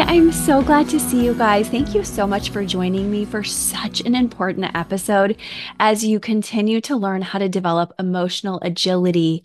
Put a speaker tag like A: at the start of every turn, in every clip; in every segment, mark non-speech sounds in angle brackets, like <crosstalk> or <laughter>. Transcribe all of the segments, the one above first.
A: I'm so glad to see you guys. Thank you so much for joining me for such an important episode as you continue to learn how to develop emotional agility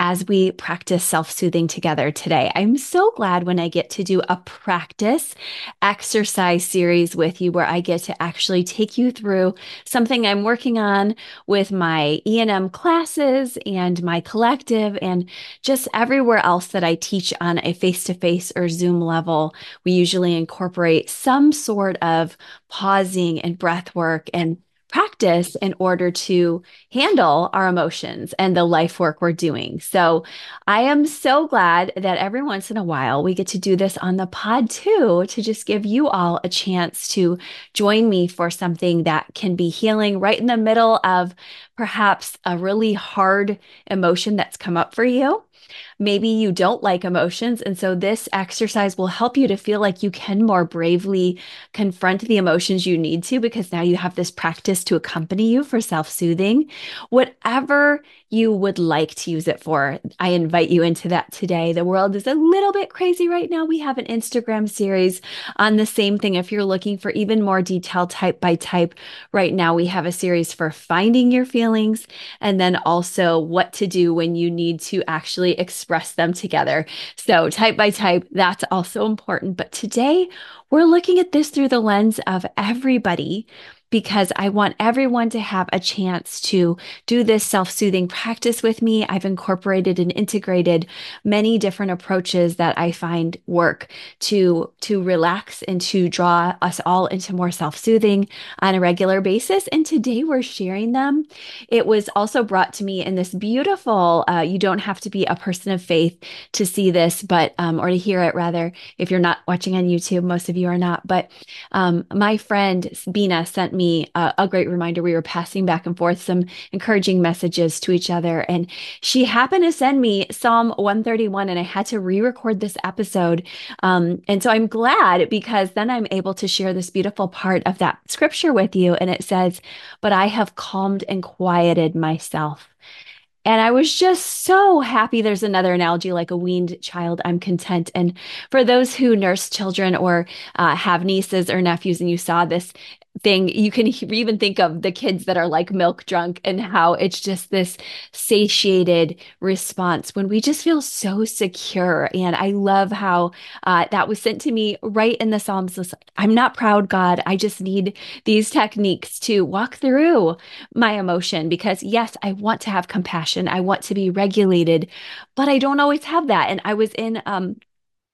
A: as we practice self soothing together today. I'm so glad when I get to do a practice exercise series with you where I get to actually take you through something I'm working on with my E&M classes and my collective and just everywhere else that I teach on a face to face or Zoom level. We usually incorporate some sort of pausing and breath work and practice in order to handle our emotions and the life work we're doing. So I am so glad that every once in a while we get to do this on the pod too, to just give you all a chance to join me for something that can be healing right in the middle of perhaps a really hard emotion that's come up for you. Maybe you don't like emotions. And so this exercise will help you to feel like you can more bravely confront the emotions you need to because now you have this practice to accompany you for self soothing. Whatever you would like to use it for, I invite you into that today. The world is a little bit crazy right now. We have an Instagram series on the same thing. If you're looking for even more detail type by type, right now we have a series for finding your feelings and then also what to do when you need to actually express them together. So, type by type, that's also important. But today we're looking at this through the lens of everybody because I want everyone to have a chance to do this self soothing practice with me. I've incorporated and integrated many different approaches that I find work to, to relax and to draw us all into more self soothing on a regular basis. And today we're sharing them. It was also brought to me in this beautiful, uh, you don't have to be a person of faith to see this, but, um, or to hear it rather, if you're not watching on YouTube, most of you are not. But um, my friend Bina sent me me a, a great reminder. We were passing back and forth some encouraging messages to each other. And she happened to send me Psalm 131, and I had to re record this episode. Um, and so I'm glad because then I'm able to share this beautiful part of that scripture with you. And it says, But I have calmed and quieted myself. And I was just so happy. There's another analogy like a weaned child. I'm content. And for those who nurse children or uh, have nieces or nephews, and you saw this thing you can even think of the kids that are like milk drunk and how it's just this satiated response when we just feel so secure. And i love how uh, that was sent to me right in the psalms. I'm not proud god. I just need these techniques to walk through my emotion because yes i want to have compassion. I want to be regulated but i don't always have that. And i was in um,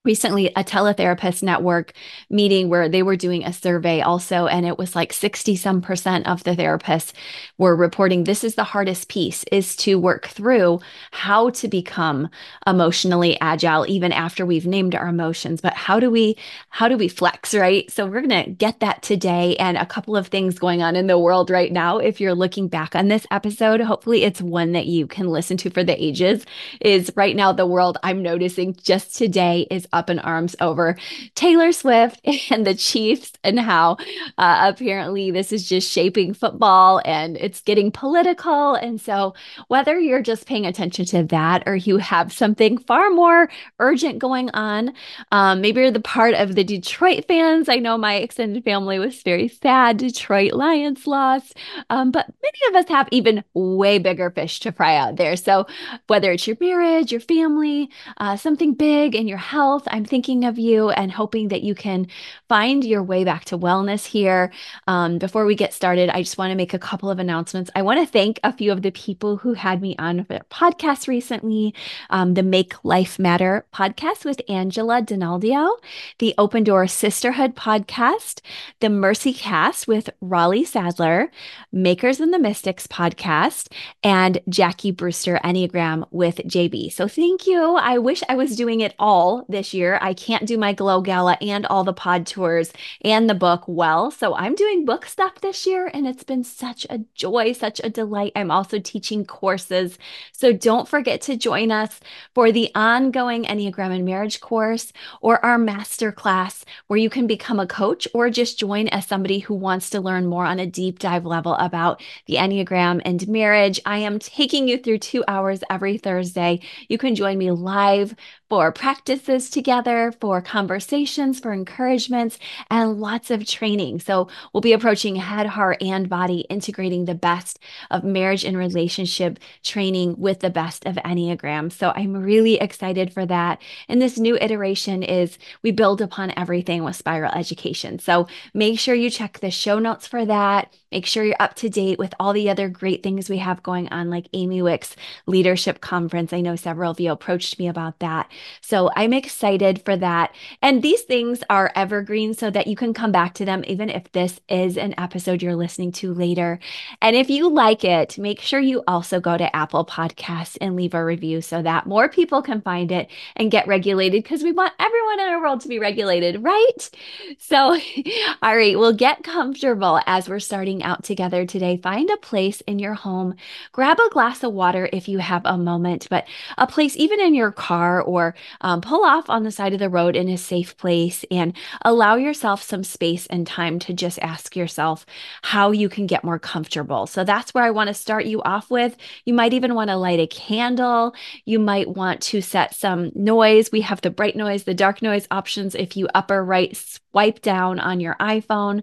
A: recently a teletherapist network meeting where they were doing a survey also and it was like 60 some percent of the therapists were reporting this is the hardest piece is to work through how to become emotionally agile even after we've named our emotions. But how do we how do we flex right? So we're going to get that today and a couple of things going on in the world right now. If you're looking back on this episode hopefully it's one that you can listen to for the ages is right now the world i'm noticing just today is up in arms over Taylor Swift <laughs> and the Chiefs and how uh, apparently this is just shaping football and it's getting political. And so, whether you're just paying attention to that or you have something far more urgent going on, um, maybe you're the part of the Detroit fans. I know my extended family was very sad. Detroit Lions lost. Um, but many of us have even way bigger fish to fry out there. So, whether it's your marriage, your family, uh, something big in your health, I'm thinking of you and hoping that you can find your way back to wellness here. Um, before we get started, I just want to make a couple of announcements. I want to thank a few of the people who had me on their podcast recently um, the Make Life Matter podcast with Angela Donadio, the Open Door Sisterhood podcast, the Mercy Cast with Raleigh Sadler, Makers and the Mystics podcast, and Jackie Brewster Enneagram with JB. So thank you. I wish I was doing it all this year. I can't do my Glow Gala and all the pod tours and the book well. So I'm doing book stuff this year, and it's been such a joy, such a delight. I'm also teaching courses. So don't forget to join us for the ongoing Enneagram and Marriage course or our master class where you can become a coach or just join as somebody who wants to learn more on a deep dive level about the Enneagram and marriage. I am taking you through two hours every Thursday. You can join me live for practices together, for conversations, for encouragements, and lots of training. So we'll be approaching head, heart, and body, integrating the best of marriage and relationship training with the best of Enneagram. So I'm really excited for that. And this new iteration is we build upon everything with spiral education. So make sure you check the show notes for that. Make sure you're up to date with all the other great things we have going on, like Amy Wicks' Leadership Conference. I know several of you approached me about that. So I'm excited for that. And these things are evergreen so that you can come back to them, even if this is an episode you're listening to later. And if you like it, make sure you also go to Apple Podcasts and leave a review so that more people can find it and get regulated because we want everyone in our world to be regulated, right? So, <laughs> all right, we'll get comfortable as we're starting out together today. Find a place in your home, grab a glass of water if you have a moment, but a place even in your car or um, pull off on the side of the road in a safe place and allow yourself some space and time to just ask yourself how you can get more comfortable. So that's where I want to start you off with. You might even want to light a candle. You might want to set some noise. We have the bright noise, the dark noise options if you upper right swipe down on your iPhone.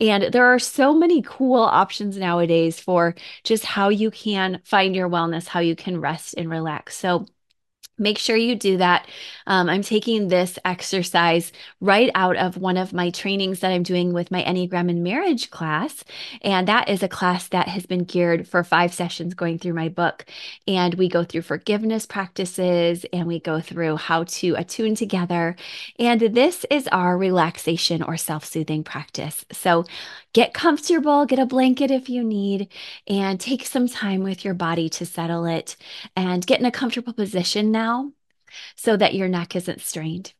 A: And there are so many cool options nowadays for just how you can find your wellness, how you can rest and relax. So Make sure you do that. Um, I'm taking this exercise right out of one of my trainings that I'm doing with my Enneagram and Marriage class. And that is a class that has been geared for five sessions going through my book. And we go through forgiveness practices and we go through how to attune together. And this is our relaxation or self soothing practice. So get comfortable, get a blanket if you need, and take some time with your body to settle it and get in a comfortable position now now so that your neck isn't strained.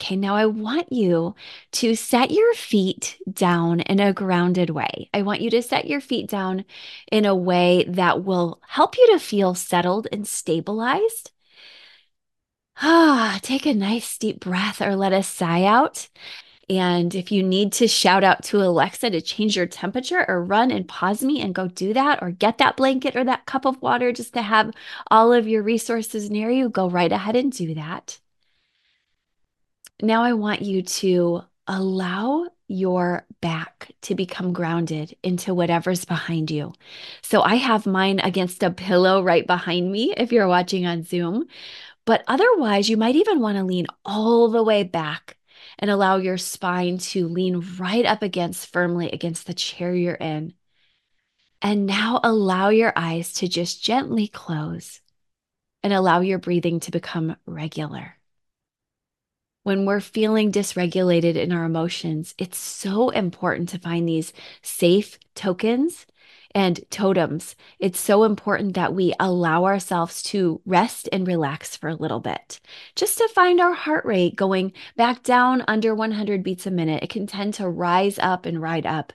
A: Okay, now I want you to set your feet down in a grounded way. I want you to set your feet down in a way that will help you to feel settled and stabilized. Ah, <sighs> take a nice deep breath or let a sigh out. And if you need to shout out to Alexa to change your temperature or run and pause me and go do that or get that blanket or that cup of water just to have all of your resources near you, go right ahead and do that. Now I want you to allow your back to become grounded into whatever's behind you. So I have mine against a pillow right behind me if you're watching on Zoom. But otherwise, you might even want to lean all the way back and allow your spine to lean right up against firmly against the chair you're in. And now allow your eyes to just gently close and allow your breathing to become regular. When we're feeling dysregulated in our emotions, it's so important to find these safe tokens and totems, it's so important that we allow ourselves to rest and relax for a little bit, just to find our heart rate going back down under 100 beats a minute. It can tend to rise up and ride up.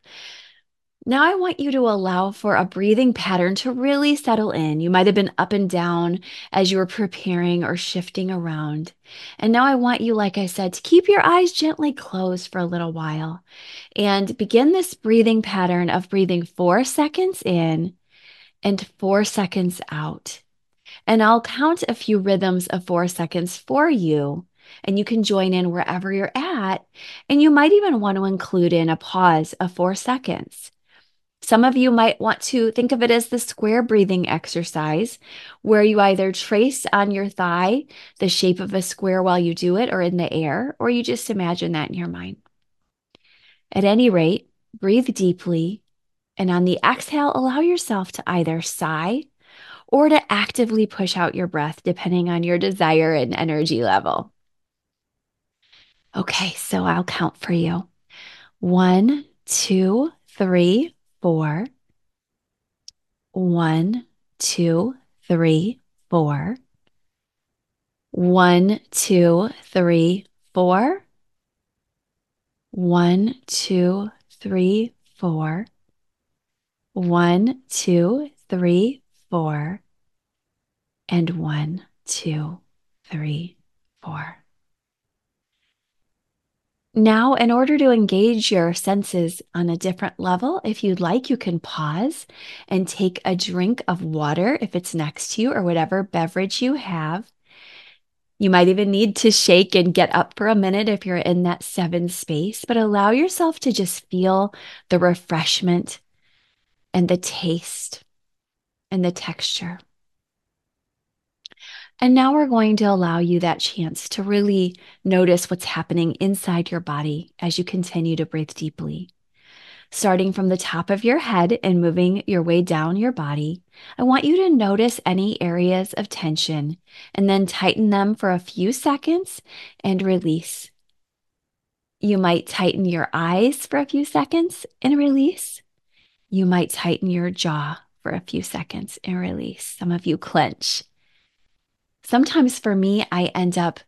A: Now, I want you to allow for a breathing pattern to really settle in. You might have been up and down as you were preparing or shifting around. And now I want you, like I said, to keep your eyes gently closed for a little while and begin this breathing pattern of breathing four seconds in and four seconds out. And I'll count a few rhythms of four seconds for you and you can join in wherever you're at. And you might even want to include in a pause of four seconds. Some of you might want to think of it as the square breathing exercise, where you either trace on your thigh the shape of a square while you do it or in the air, or you just imagine that in your mind. At any rate, breathe deeply, and on the exhale, allow yourself to either sigh or to actively push out your breath, depending on your desire and energy level. Okay, so I'll count for you. One, two, three, four. One, two, three, four. One, two, three, four. One, two, three, four. One, two, three, four. And one, two, three, four. Now, in order to engage your senses on a different level, if you'd like, you can pause and take a drink of water if it's next to you or whatever beverage you have. You might even need to shake and get up for a minute if you're in that seven space, but allow yourself to just feel the refreshment and the taste and the texture. And now we're going to allow you that chance to really notice what's happening inside your body as you continue to breathe deeply. Starting from the top of your head and moving your way down your body, I want you to notice any areas of tension and then tighten them for a few seconds and release. You might tighten your eyes for a few seconds and release. You might tighten your jaw for a few seconds and release. Some of you clench Sometimes for me, I end up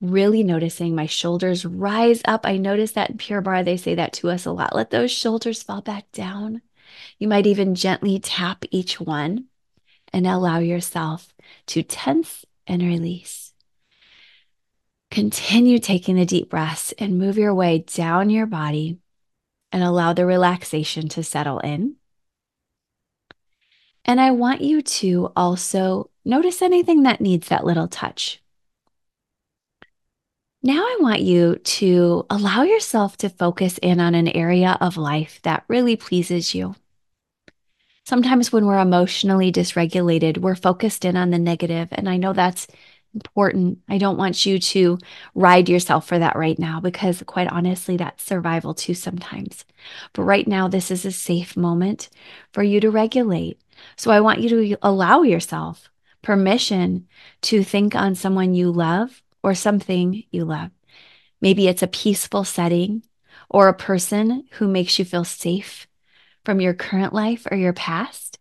A: really noticing my shoulders rise up. I notice that in Pure Barre, they say that to us a lot. Let those shoulders fall back down. You might even gently tap each one and allow yourself to tense and release. Continue taking the deep breaths and move your way down your body and allow the relaxation to settle in. And I want you to also notice anything that needs that little touch. Now, I want you to allow yourself to focus in on an area of life that really pleases you. Sometimes, when we're emotionally dysregulated, we're focused in on the negative, and I know that's important. I don't want you to ride yourself for that right now because, quite honestly, that's survival too sometimes. But right now, this is a safe moment for you to regulate. So I want you to allow yourself permission to think on someone you love or something you love. Maybe it's a peaceful setting or a person who makes you feel safe from your current life or your past.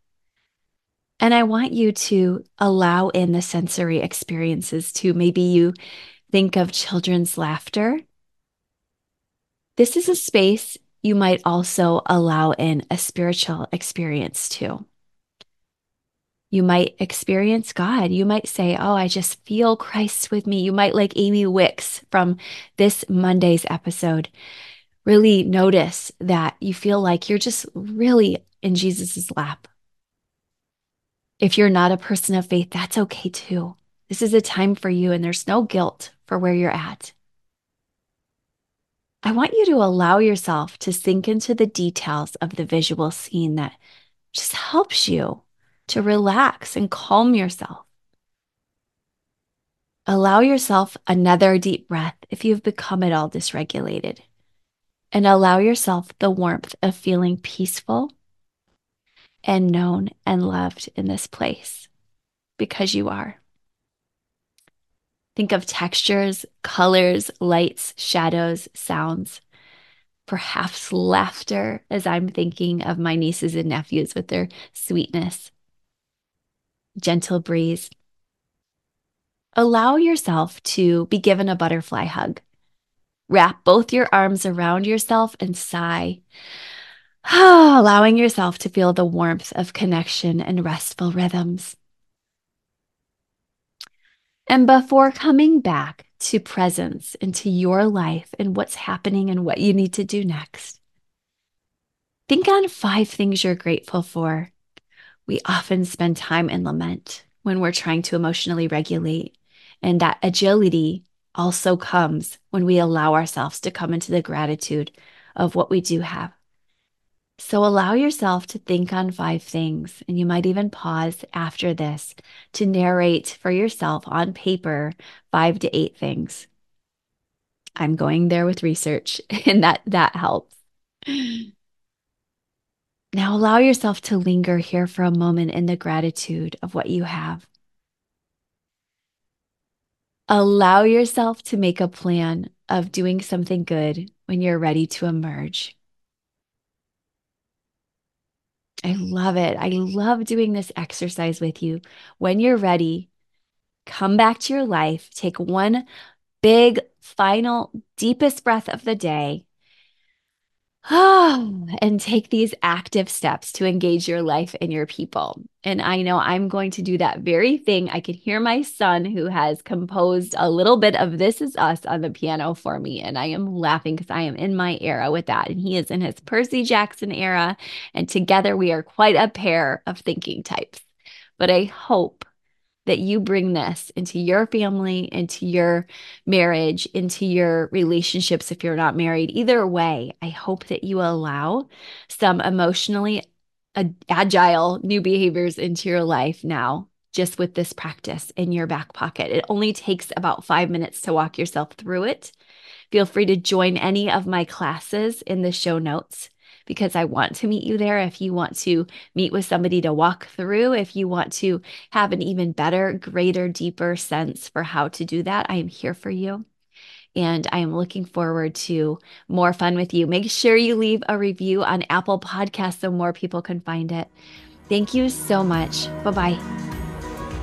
A: And I want you to allow in the sensory experiences too. Maybe you think of children's laughter. This is a space you might also allow in a spiritual experience too. You might experience God. You might say, Oh, I just feel Christ with me. You might, like Amy Wicks from this Monday's episode, really notice that you feel like you're just really in Jesus's lap. If you're not a person of faith, that's okay too. This is a time for you, and there's no guilt for where you're at. I want you to allow yourself to sink into the details of the visual scene that just helps you to relax and calm yourself. Allow yourself another deep breath if you've become at all dysregulated. And allow yourself the warmth of feeling peaceful and known and loved in this place because you are. Think of textures, colors, lights, shadows, sounds, perhaps laughter as I'm thinking of my nieces and nephews with their sweetness, gentle breeze. Allow yourself to be given a butterfly hug. Wrap both your arms around yourself and sigh <sighs> allowing yourself to feel the warmth of connection and restful rhythms. And before coming back to presence into your life and what's happening and what you need to do next, think on five things you're grateful for. We often spend time in lament when we're trying to emotionally regulate, and that agility also comes when we allow ourselves to come into the gratitude of what we do have. So allow yourself to think on five things, and you might even pause after this to narrate for yourself on paper five to eight things. I'm going there with research, <laughs> and that that helps. Now allow yourself to linger here for a moment in the gratitude of what you have. Allow yourself to make a plan of doing something good when you're ready to emerge. I love it. I love doing this exercise with you. When you're ready, come back to your life, take one big, final, deepest breath of the day <sighs> and take these active steps to engage your life and your people. And I know I'm going to do that very thing. I can hear my son, who has composed a little bit of This Is Us on the piano for me. And I am laughing because I am in my era with that. And he is in his Percy Jackson era. And together we are quite a pair of thinking types. But I hope that you bring this into your family, into your marriage, into your relationships if you're not married. Either way, I hope that you allow some emotionally agile new behaviors into your life now. Just with this practice in your back pocket. It only takes about five minutes to walk yourself through it. Feel free to join any of my classes in the show notes because I want to meet you there. If you want to meet with somebody to walk through, if you want to have an even better, greater, deeper sense for how to do that, I am here for you. And I am looking forward to more fun with you. Make sure you leave a review on Apple Podcasts so more people can find it. Thank you so much. Bye bye.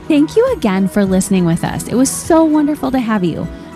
B: Thank you again for listening with us. It was so wonderful to have you.